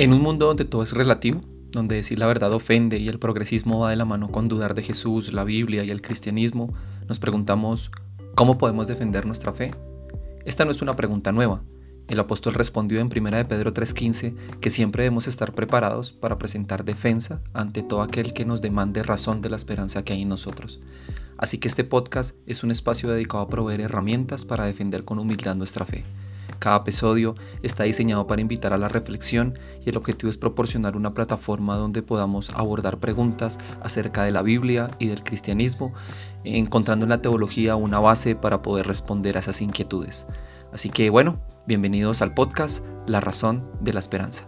En un mundo donde todo es relativo, donde decir la verdad ofende y el progresismo va de la mano con dudar de Jesús, la Biblia y el cristianismo, nos preguntamos, ¿cómo podemos defender nuestra fe? Esta no es una pregunta nueva. El apóstol respondió en 1 de Pedro 3:15 que siempre debemos estar preparados para presentar defensa ante todo aquel que nos demande razón de la esperanza que hay en nosotros. Así que este podcast es un espacio dedicado a proveer herramientas para defender con humildad nuestra fe. Cada episodio está diseñado para invitar a la reflexión y el objetivo es proporcionar una plataforma donde podamos abordar preguntas acerca de la Biblia y del cristianismo, encontrando en la teología una base para poder responder a esas inquietudes. Así que bueno, bienvenidos al podcast La razón de la esperanza.